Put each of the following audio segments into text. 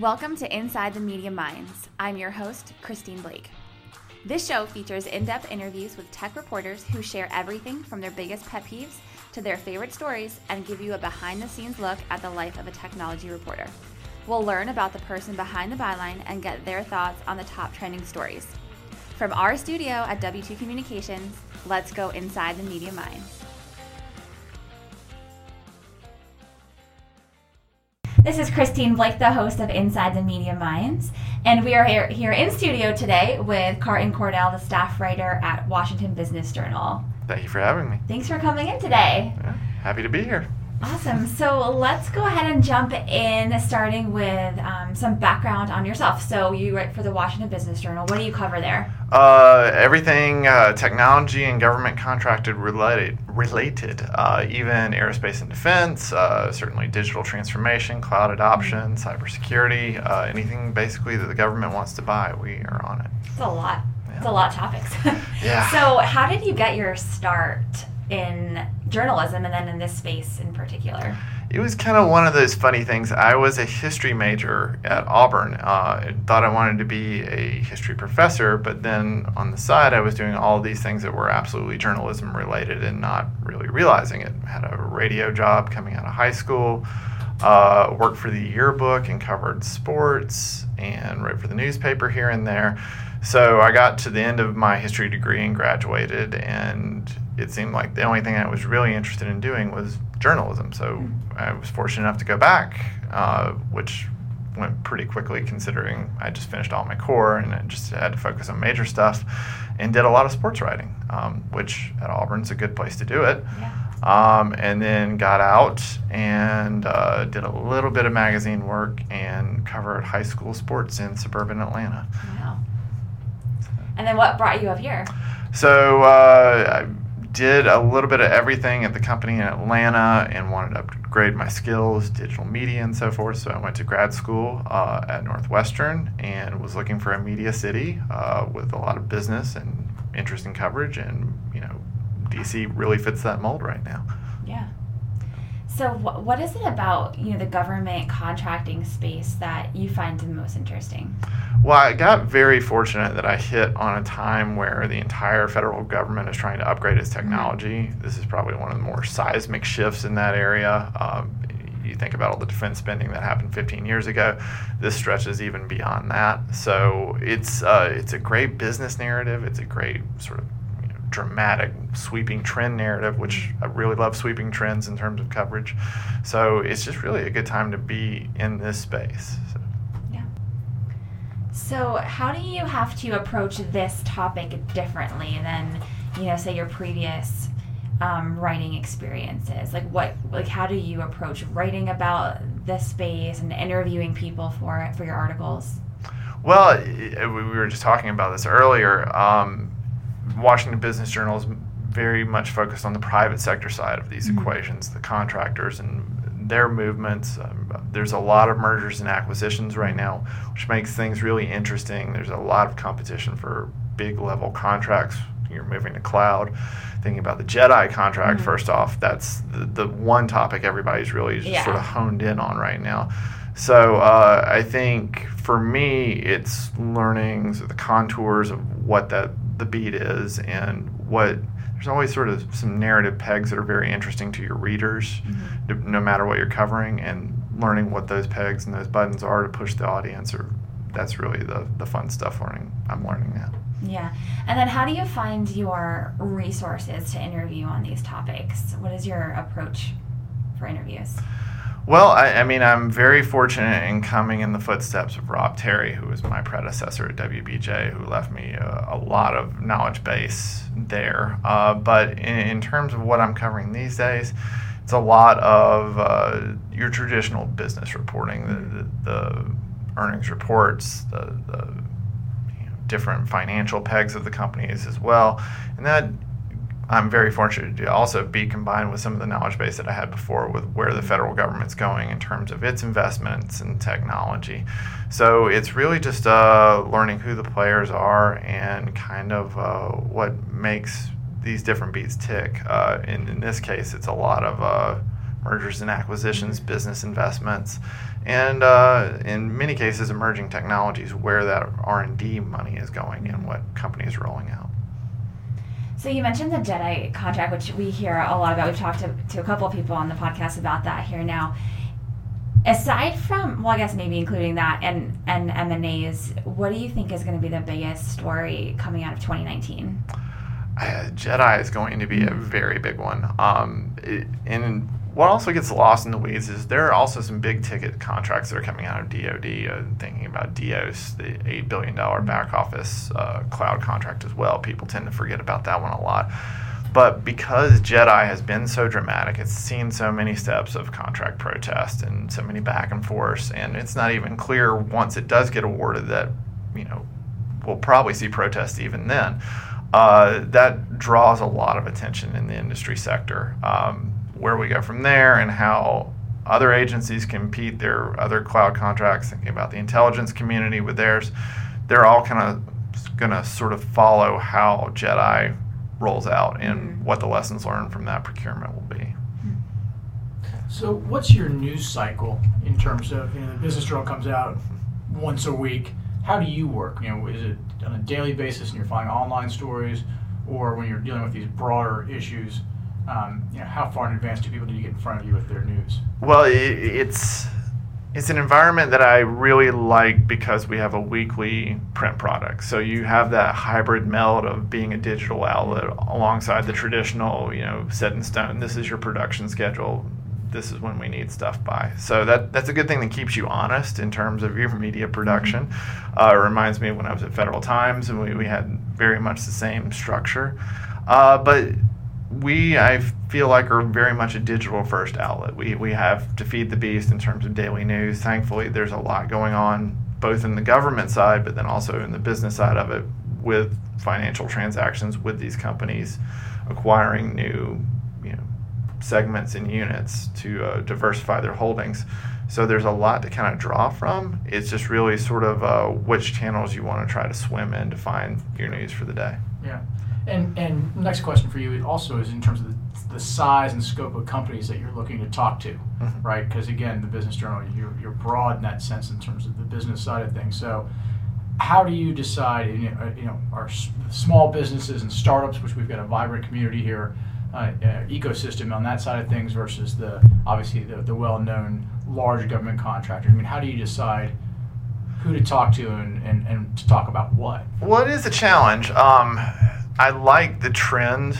Welcome to Inside the Media Minds. I'm your host, Christine Blake. This show features in depth interviews with tech reporters who share everything from their biggest pet peeves to their favorite stories and give you a behind the scenes look at the life of a technology reporter. We'll learn about the person behind the byline and get their thoughts on the top trending stories. From our studio at W2 Communications, let's go inside the media minds. This is Christine Blake, the host of Inside the Media Minds, and we are here, here in studio today with Carten Cordell, the staff writer at Washington Business Journal. Thank you for having me. Thanks for coming in today. Yeah, happy to be here. Awesome. So let's go ahead and jump in, starting with um, some background on yourself. So you write for the Washington Business Journal. What do you cover there? Uh, everything uh, technology and government contracted related, related uh, even aerospace and defense, uh, certainly digital transformation, cloud adoption, mm-hmm. cybersecurity, uh, anything basically that the government wants to buy, we are on it. It's a lot. Yeah. It's a lot of topics. yeah. So how did you get your start in journalism and then in this space in particular? It was kind of one of those funny things. I was a history major at Auburn. Uh, I thought I wanted to be a history professor, but then on the side, I was doing all these things that were absolutely journalism related and not really realizing it. I had a radio job coming out of high school, uh, worked for the yearbook and covered sports, and wrote for the newspaper here and there. So I got to the end of my history degree and graduated, and it seemed like the only thing I was really interested in doing was journalism. So mm-hmm. I was fortunate enough to go back, uh, which went pretty quickly considering I just finished all my core and I just had to focus on major stuff and did a lot of sports writing, um, which at Auburn's a good place to do it. Yeah. Um, and then got out and uh, did a little bit of magazine work and covered high school sports in suburban Atlanta. Wow. And then what brought you up here? So uh, I did a little bit of everything at the company in Atlanta and wanted to upgrade my skills, digital media and so forth. So I went to grad school uh, at Northwestern and was looking for a media city uh, with a lot of business and interesting coverage. And, you know, DC really fits that mold right now. Yeah. So wh- what is it about, you know, the government contracting space that you find the most interesting? Well, I got very fortunate that I hit on a time where the entire federal government is trying to upgrade its technology. This is probably one of the more seismic shifts in that area. Um, you think about all the defense spending that happened 15 years ago. This stretches even beyond that. So it's uh, it's a great business narrative. It's a great sort of dramatic sweeping trend narrative, which I really love sweeping trends in terms of coverage. So it's just really a good time to be in this space. So. So, how do you have to approach this topic differently than, you know, say your previous um, writing experiences? Like, what, like, how do you approach writing about this space and interviewing people for it for your articles? Well, we were just talking about this earlier. Um, Washington Business Journal is very much focused on the private sector side of these mm-hmm. equations, the contractors and their movements. Um, there's a lot of mergers and acquisitions right now, which makes things really interesting. There's a lot of competition for big level contracts. You're moving to cloud. Thinking about the JEDI contract, mm-hmm. first off, that's the, the one topic everybody's really just yeah. sort of honed in on right now. So uh, I think for me, it's learning the contours of what that the beat is and what there's always sort of some narrative pegs that are very interesting to your readers, mm-hmm. no matter what you're covering, and learning what those pegs and those buttons are to push the audience. Or that's really the the fun stuff. Learning, I'm learning that. Yeah, and then how do you find your resources to interview on these topics? What is your approach for interviews? Well, I, I, mean, I'm very fortunate in coming in the footsteps of Rob Terry, who was my predecessor at WBJ, who left me a, a lot of knowledge base there. Uh, but in, in, terms of what I'm covering these days, it's a lot of uh, your traditional business reporting, the, the, the earnings reports, the, the different financial pegs of the companies as well. And that I'm very fortunate to also be combined with some of the knowledge base that I had before with where the federal government's going in terms of its investments in technology. So it's really just uh, learning who the players are and kind of uh, what makes these different beats tick. Uh, in, in this case, it's a lot of uh, mergers and acquisitions, business investments, and uh, in many cases, emerging technologies where that R and D money is going and what companies are rolling out. So you mentioned the JEDI contract, which we hear a lot about. We've talked to, to a couple of people on the podcast about that here now. Aside from, well, I guess maybe including that and and M and A's, what do you think is going to be the biggest story coming out of 2019? Uh, JEDI is going to be a very big one. Um, it, and what also gets lost in the weeds is there are also some big ticket contracts that are coming out of DoD. Uh, thinking about DEOS, the eight billion dollar back office uh, cloud contract as well. People tend to forget about that one a lot. But because JEDI has been so dramatic, it's seen so many steps of contract protest and so many back and forths, and it's not even clear once it does get awarded that you know we'll probably see protests even then. Uh, that draws a lot of attention in the industry sector. Um, where we go from there and how other agencies compete their other cloud contracts, thinking about the intelligence community with theirs, they're all kind of going to sort of follow how JEDI rolls out and mm-hmm. what the lessons learned from that procurement will be. So, what's your news cycle in terms of you know the business journal comes out once a week? How do you work? You know, is it on a daily basis and you're finding online stories, or when you're dealing with these broader issues? Um, you know, how far in advance do people need to get in front of you with their news? Well, it, it's it's an environment that I really like because we have a weekly print product. So you have that hybrid meld of being a digital outlet alongside the traditional, you know, set in stone. This is your production schedule. This is when we need stuff by. So that that's a good thing that keeps you honest in terms of your media production. Mm-hmm. Uh, it reminds me of when I was at Federal Times and we, we had very much the same structure. Uh, but we I feel like are very much a digital first outlet. We we have to feed the beast in terms of daily news. Thankfully, there's a lot going on both in the government side, but then also in the business side of it with financial transactions with these companies acquiring new you know segments and units to uh, diversify their holdings. So there's a lot to kind of draw from. It's just really sort of uh, which channels you want to try to swim in to find your news for the day. Yeah. And and next question for you also is in terms of the, the size and scope of companies that you're looking to talk to, mm-hmm. right? Because again, the business journal you're, you're broad in that sense in terms of the business side of things. So how do you decide? You know, you know our small businesses and startups, which we've got a vibrant community here. Uh, uh, ecosystem on that side of things versus the obviously the, the well-known large government contractor. I mean, how do you decide who to talk to and, and, and to talk about what? Well, it is a challenge. Um, I like the trend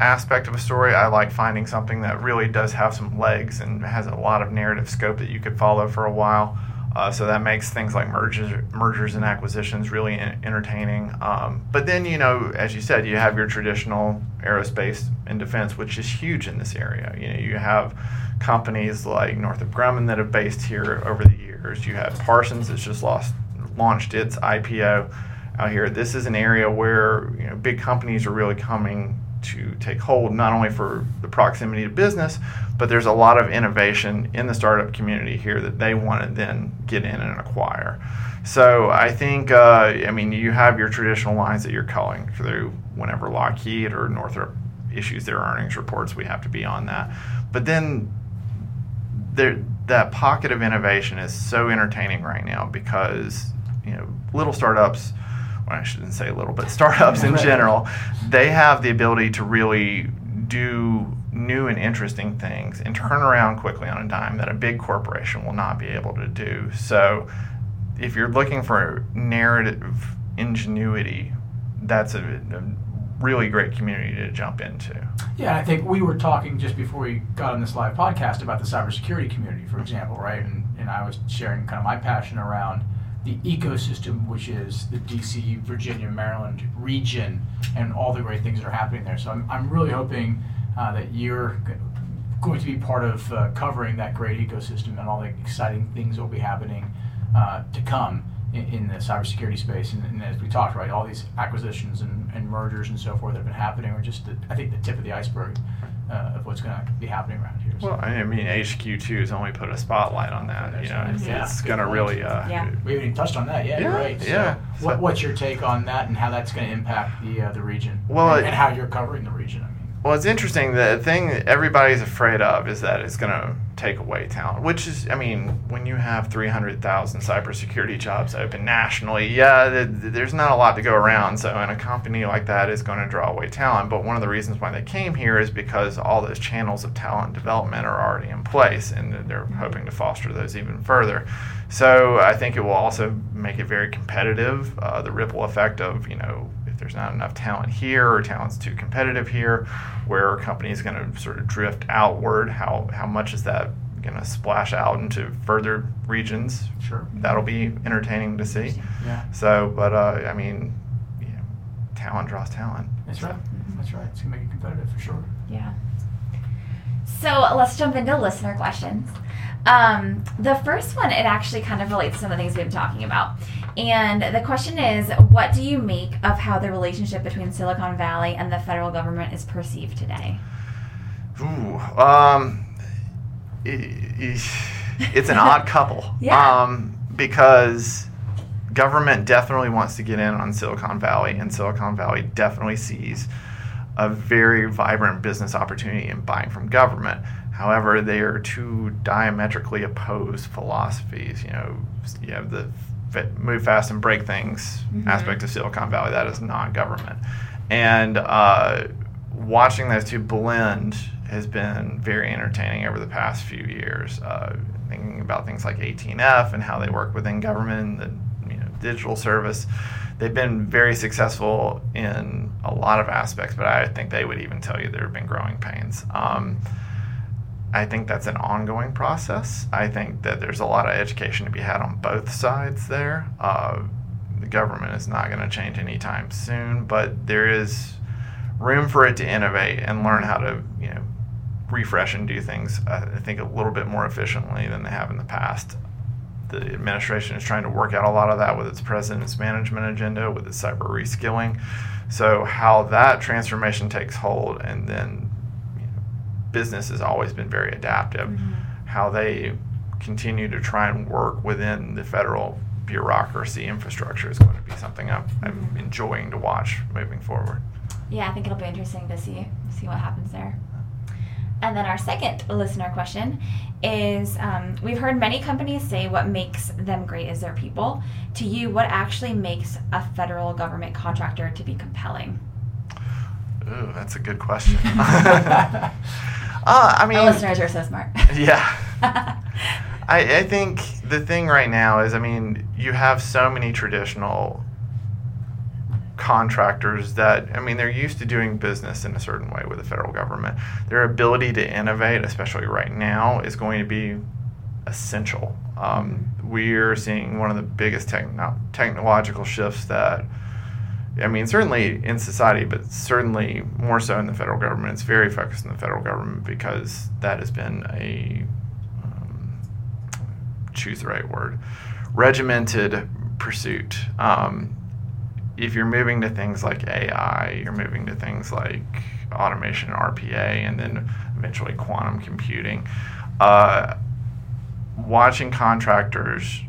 aspect of a story. I like finding something that really does have some legs and has a lot of narrative scope that you could follow for a while. Uh, so that makes things like mergers, mergers and acquisitions really in- entertaining. Um, but then, you know, as you said, you have your traditional aerospace and defense, which is huge in this area. You know, you have companies like Northrop Grumman that have based here over the years. You have Parsons that's just lost launched its IPO out here. This is an area where you know, big companies are really coming to take hold, not only for the proximity to business, but there's a lot of innovation in the startup community here that they want to then get in and acquire. So I think, uh, I mean, you have your traditional lines that you're calling through whenever Lockheed or Northrop issues their earnings reports, we have to be on that. But then there, that pocket of innovation is so entertaining right now because you know little startups well, I shouldn't say a little, but startups in general, they have the ability to really do new and interesting things and turn around quickly on a dime that a big corporation will not be able to do. So, if you're looking for narrative ingenuity, that's a, a really great community to jump into. Yeah, I think we were talking just before we got on this live podcast about the cybersecurity community, for example, right? And, and I was sharing kind of my passion around the ecosystem, which is the DC, Virginia, Maryland region, and all the great things that are happening there. So I'm, I'm really hoping uh, that you're going to be part of uh, covering that great ecosystem and all the exciting things that will be happening uh, to come in, in, the cybersecurity space. And, and, as we talked, right, all these acquisitions and, and mergers and so forth that have been happening are just, the, I think, the tip of the iceberg uh, of what's going to be happening around here. So. Well, I mean, HQ2 has only put a spotlight on that. You know, it's, yeah. it's going to really. Uh, yeah. We haven't even touched on that yet. Yeah, right. So yeah. What, what's your take on that and how that's going to impact the uh, the region? Well, and, and, how you're covering the region? I mean. Well, it's interesting. The thing that everybody's afraid of is that it's going to take away talent, which is, I mean, when you have 300,000 cybersecurity jobs open nationally, yeah, th- there's not a lot to go around. So, and a company like that is going to draw away talent. But one of the reasons why they came here is because all those channels of talent development are already in place, and they're hoping to foster those even further. So, I think it will also make it very competitive. Uh, the ripple effect of, you know, there's not enough talent here or talent's too competitive here, where a company is going to sort of drift outward. How how much is that going to splash out into further regions? Sure. That'll be entertaining to see. Yeah. So, but uh, I mean, you know, talent draws talent. That's right. That's right. It's gonna make it competitive for sure. Yeah. So let's jump into listener questions. Um, the first one, it actually kind of relates to some of the things we've been talking about. And the question is what do you make of how the relationship between Silicon Valley and the federal government is perceived today? Ooh, um, i- i- it's an odd couple. Yeah. Um, because government definitely wants to get in on Silicon Valley, and Silicon Valley definitely sees a very vibrant business opportunity in buying from government. However, they are two diametrically opposed philosophies. You know, you have the fa- move fast and break things Mhm. aspect of Silicon Valley that is non-government, and uh, watching those two blend has been very entertaining over the past few years. Uh, thinking about things like 18F and how they work within government, the you know, digital service. They've been very successful in a lot of aspects, but I think they would even tell you there have been growing pains. Um, I think that's an ongoing process. I think that there's a lot of education to be had on both sides there. Uh, the government is not going to change anytime soon, but there is room for it to innovate and learn how to, you know, refresh and do things. uh, I think a little bit more efficiently than they have in the past. The administration is trying to work out a lot of that with its president's management agenda, with its cyber reskilling. So how that transformation takes hold, and then business has always been very adaptive. How they continue to try and work within the federal bureaucracy infrastructure is going to be something I'm, I'm enjoying to watch moving forward. Yeah, I think it'll be interesting to see see what happens there. And then our second listener question is um, We've heard many companies say what makes them great is their people. To you, what actually makes a federal government contractor to be compelling? Ooh, that's a good question. uh, I mean, Our listeners are so smart. yeah. I, I think the thing right now is, I mean, you have so many traditional contractors that, I mean, they're used to doing business in a certain way with the federal government. Their ability to innovate, especially right now, is going to be essential. Um, we're seeing one of the biggest techno- technological shifts that, I mean, certainly in society, but certainly more so in the federal government. It's very focused in the federal government because that has been a um, choose the right word regimented pursuit. Um, if you're moving to things like AI, you're moving to things like automation, RPA, and then eventually quantum computing. Uh, watching contractors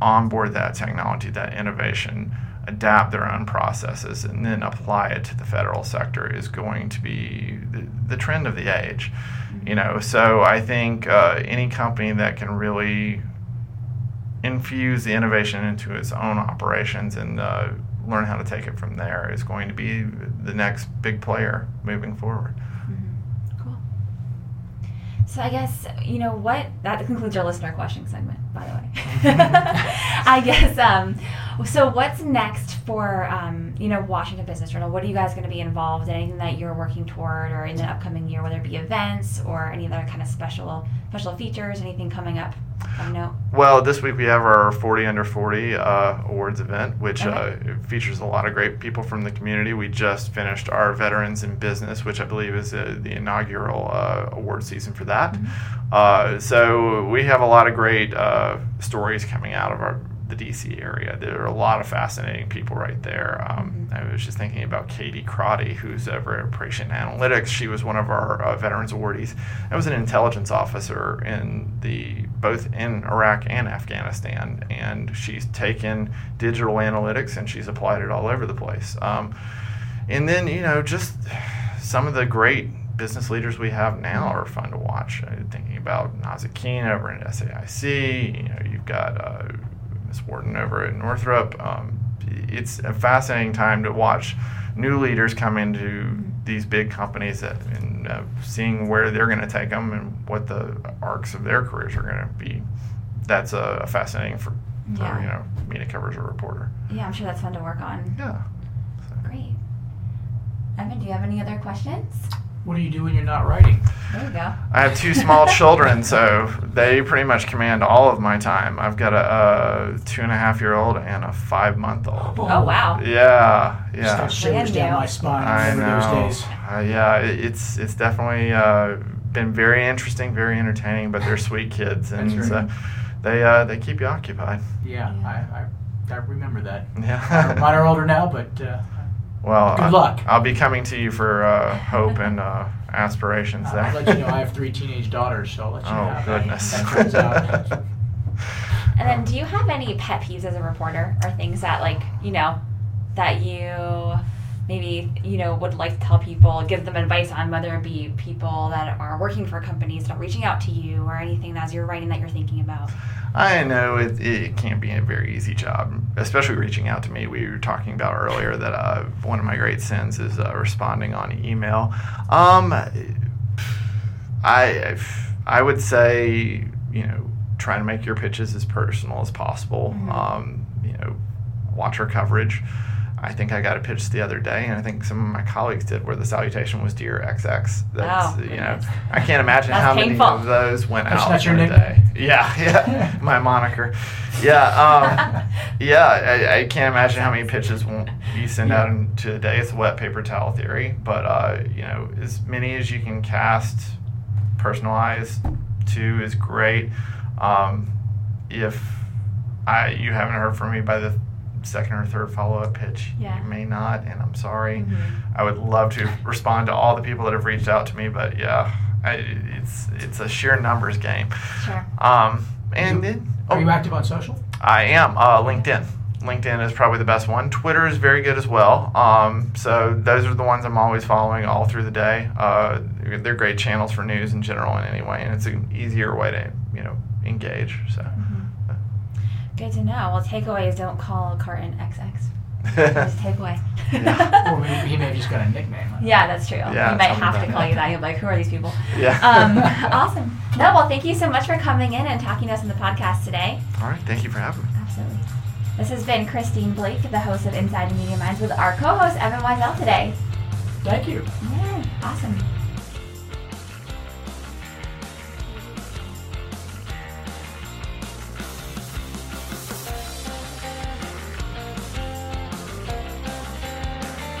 onboard that technology, that innovation, adapt their own processes, and then apply it to the federal sector is going to be the, the trend of the age. You know, so I think uh, any company that can really infuse the innovation into its own operations and uh, learn how to take it from there is going to be the next big player moving forward. Cool. So I guess you know what that concludes our listener question segment. By the way, I guess. Um, so what's next for um, you know Washington Business Journal? What are you guys going to be involved in? Anything that you're working toward, or in the upcoming year, whether it be events or any other kind of special special features? Anything coming up? I know. Well, this week we have our 40 under 40 uh, awards event, which uh, features a lot of great people from the community. We just finished our Veterans in Business, which I believe is uh, the inaugural uh, award season for that. Uh, so we have a lot of great uh, stories coming out of our the DC area. There are a lot of fascinating people right there. Um, I was just thinking about Katie Crotty, who's over at Operation Analytics. She was one of our uh, veterans awardees. I was an intelligence officer in the both in Iraq and Afghanistan, and she's taken digital analytics and she's applied it all over the place. Um, and then you know just some of the great business leaders we have now are fun to watch. Uh, thinking about Nazzic Keene over at SAIC, you know, you've got uh, Warden over at Northrop. Um, it's a fascinating time to watch new leaders come into these big companies that, and uh, seeing where they're going to take them and what the arcs of their careers are going to be. That's uh, fascinating for, for Yeah. you know me to cover as a reporter. Yeah, I'm sure that's fun to work on. Yeah. So- Great. Evan, do you have any other questions? What do you do when you're not writing? There you go. I have two small children, so they pretty much command all of my time. I've got a, a two and a half year old and a five month old. Oh, wow. Yeah, Just yeah. got shivers down my spine. I know. those days. Uh, yeah, it- it's it's definitely uh, been very interesting, very entertaining. But they're sweet kids, and That's right. so they uh, they keep you occupied. Yeah, Yeah. I, I, I remember that. Yeah. Mine are older now, but uh, well, Good I- luck. I'll be coming to you for uh, hope and uh, aspirations there. I'll let you know I have three teenage daughters, so I'll let you know Oh, how that- goodness. that turns out. And then, do you have any pet peeves as a reporter, or things that, like, you know, that you maybe you know would like to tell people, give them advice on, whether it be people that are working for companies that are reaching out to you, or anything as you're writing that you're thinking about? I know it, it can't be a very easy job, especially reaching out to me. We were talking about earlier that uh, one of my great sins is uh, responding on email. Um, I I would say you know try to make your pitches as personal as possible. Mhm. Um, you know, watch our coverage. I think I got a pitch the other day, and I think some of my colleagues did, where the salutation was "Dear XX." That's Oh, you know. I can't imagine how painful. many of those went That's- out that's your in a day. Yeah, yeah, my moniker. Yeah, um, yeah. I, I can't imagine how many pitches won't you send out into a day. It's a wet paper towel theory, but uh, you know, as many as you can cast, personalized to is great. Um, if I you haven't heard from me by the second or third follow up pitch, Yeah. you may not, and I'm sorry. Mhm. I would love to respond to all the people that have reached out to me, but yeah, I, it's it's a sheer numbers game. Sure. Um, and You- then Are you oh, active on social? I am uh, LinkedIn. LinkedIn is probably the best one. Twitter is very good as well. Um, so those are the ones I'm always following all through the day. Uh, they're great channels for news in general, in any way, and it's an easier way to you know engage. So. Good to know. Well, takeaway is don't call a Carten XX. Just takeaway. Yeah. Or maybe he may have just got a nickname. Yeah, that's true. Yeah, you might have to call that. you that. You'll be like, who are these people? Yeah. Um, awesome. No, well, thank you so much for coming in and talking to us on the podcast today. All right. Thank you for having me. Absolutely. This has been Christine Blake, the host of Inside Media Minds, with our co-host Evan Weisel today. Thank you. Yeah, awesome.